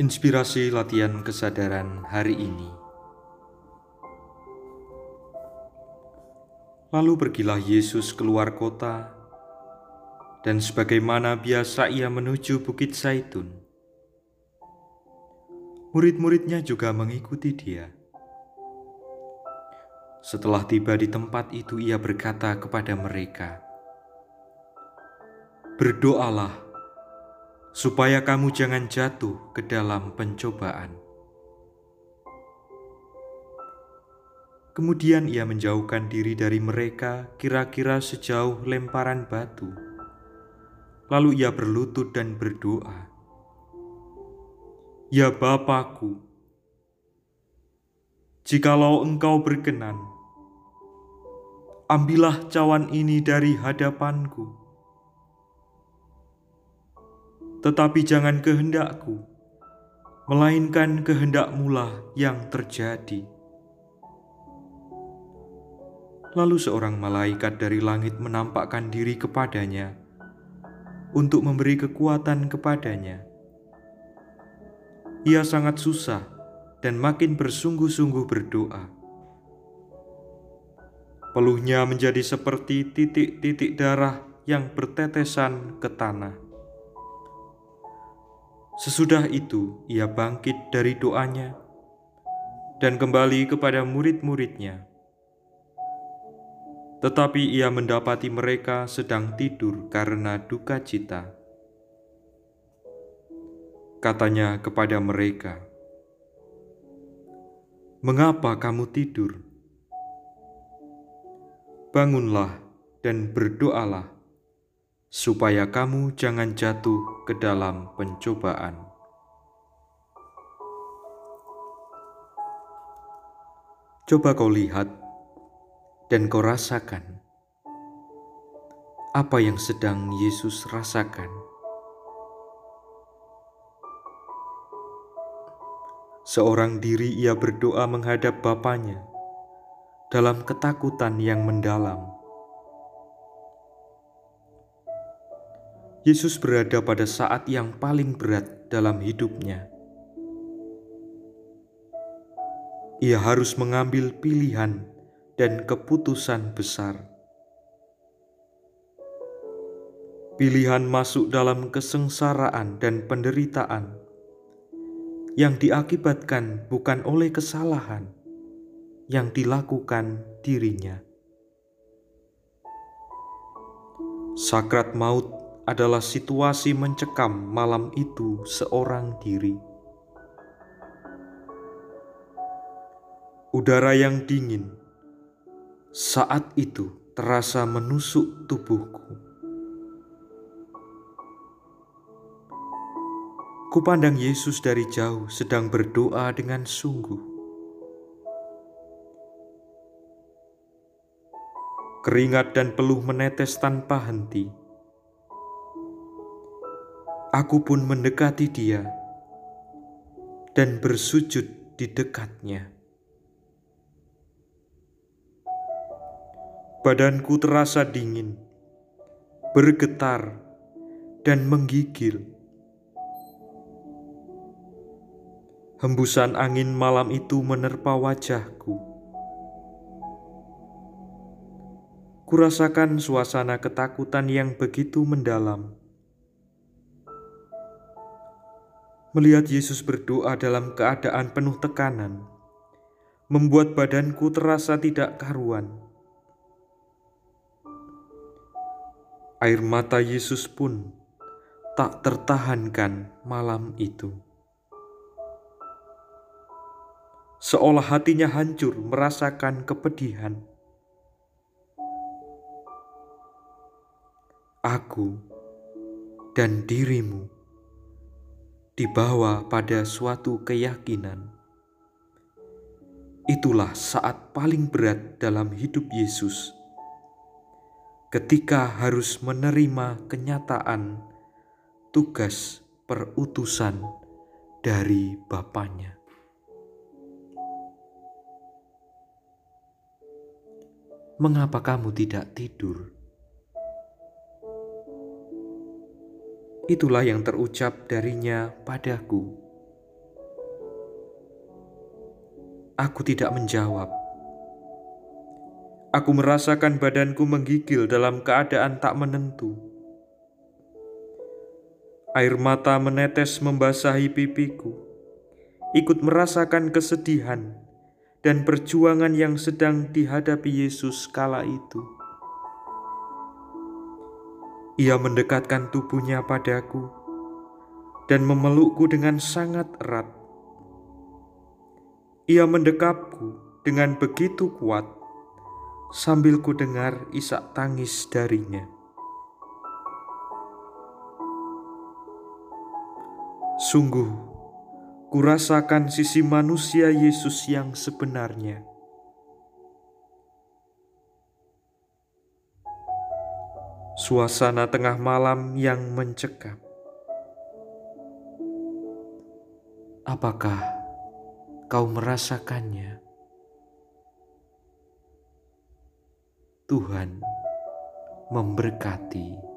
Inspirasi latihan kesadaran hari ini. Lalu pergilah Yesus keluar kota, dan sebagaimana biasa ia menuju Bukit Zaitun. Murid-muridnya juga mengikuti dia. Setelah tiba di tempat itu, ia berkata kepada mereka, "Berdoalah supaya kamu jangan jatuh ke dalam pencobaan." Kemudian ia menjauhkan diri dari mereka, kira-kira sejauh lemparan batu. Lalu ia berlutut dan berdoa, "Ya Bapakku, jikalau Engkau berkenan, ambillah cawan ini dari hadapanku. Tetapi jangan kehendakku, melainkan kehendakmulah yang terjadi." Lalu seorang malaikat dari langit menampakkan diri kepadanya untuk memberi kekuatan kepadanya. Ia sangat susah dan makin bersungguh-sungguh berdoa. Peluhnya menjadi seperti titik-titik darah yang bertetesan ke tanah. Sesudah itu, ia bangkit dari doanya dan kembali kepada murid-muridnya tetapi ia mendapati mereka sedang tidur karena duka cita. Katanya kepada mereka, "Mengapa kamu tidur? Bangunlah dan berdoalah, supaya kamu jangan jatuh ke dalam pencobaan." Coba kau lihat dan kau rasakan apa yang sedang Yesus rasakan. Seorang diri ia berdoa menghadap Bapaknya dalam ketakutan yang mendalam. Yesus berada pada saat yang paling berat dalam hidupnya. Ia harus mengambil pilihan dan keputusan besar. Pilihan masuk dalam kesengsaraan dan penderitaan yang diakibatkan bukan oleh kesalahan yang dilakukan dirinya. Sakrat maut adalah situasi mencekam malam itu seorang diri. Udara yang dingin saat itu terasa menusuk tubuhku. Kupandang Yesus dari jauh sedang berdoa dengan sungguh. Keringat dan peluh menetes tanpa henti. Aku pun mendekati dia dan bersujud di dekatnya. Badanku terasa dingin, bergetar, dan menggigil. Hembusan angin malam itu menerpa wajahku. Kurasakan suasana ketakutan yang begitu mendalam. Melihat Yesus berdoa dalam keadaan penuh tekanan, membuat badanku terasa tidak karuan. Air mata Yesus pun tak tertahankan malam itu. Seolah hatinya hancur merasakan kepedihan. Aku dan dirimu dibawa pada suatu keyakinan. Itulah saat paling berat dalam hidup Yesus ketika harus menerima kenyataan tugas perutusan dari Bapaknya. Mengapa kamu tidak tidur? itulah yang terucap darinya padaku. Aku tidak menjawab. Aku merasakan badanku menggigil dalam keadaan tak menentu. Air mata menetes membasahi pipiku, ikut merasakan kesedihan dan perjuangan yang sedang dihadapi Yesus kala itu. Ia mendekatkan tubuhnya padaku dan memelukku dengan sangat erat. Ia mendekapku dengan begitu kuat sambil ku dengar isak tangis darinya. Sungguh, kurasakan sisi manusia Yesus yang sebenarnya. Suasana tengah malam yang mencekam. Apakah kau merasakannya? Tuhan memberkati.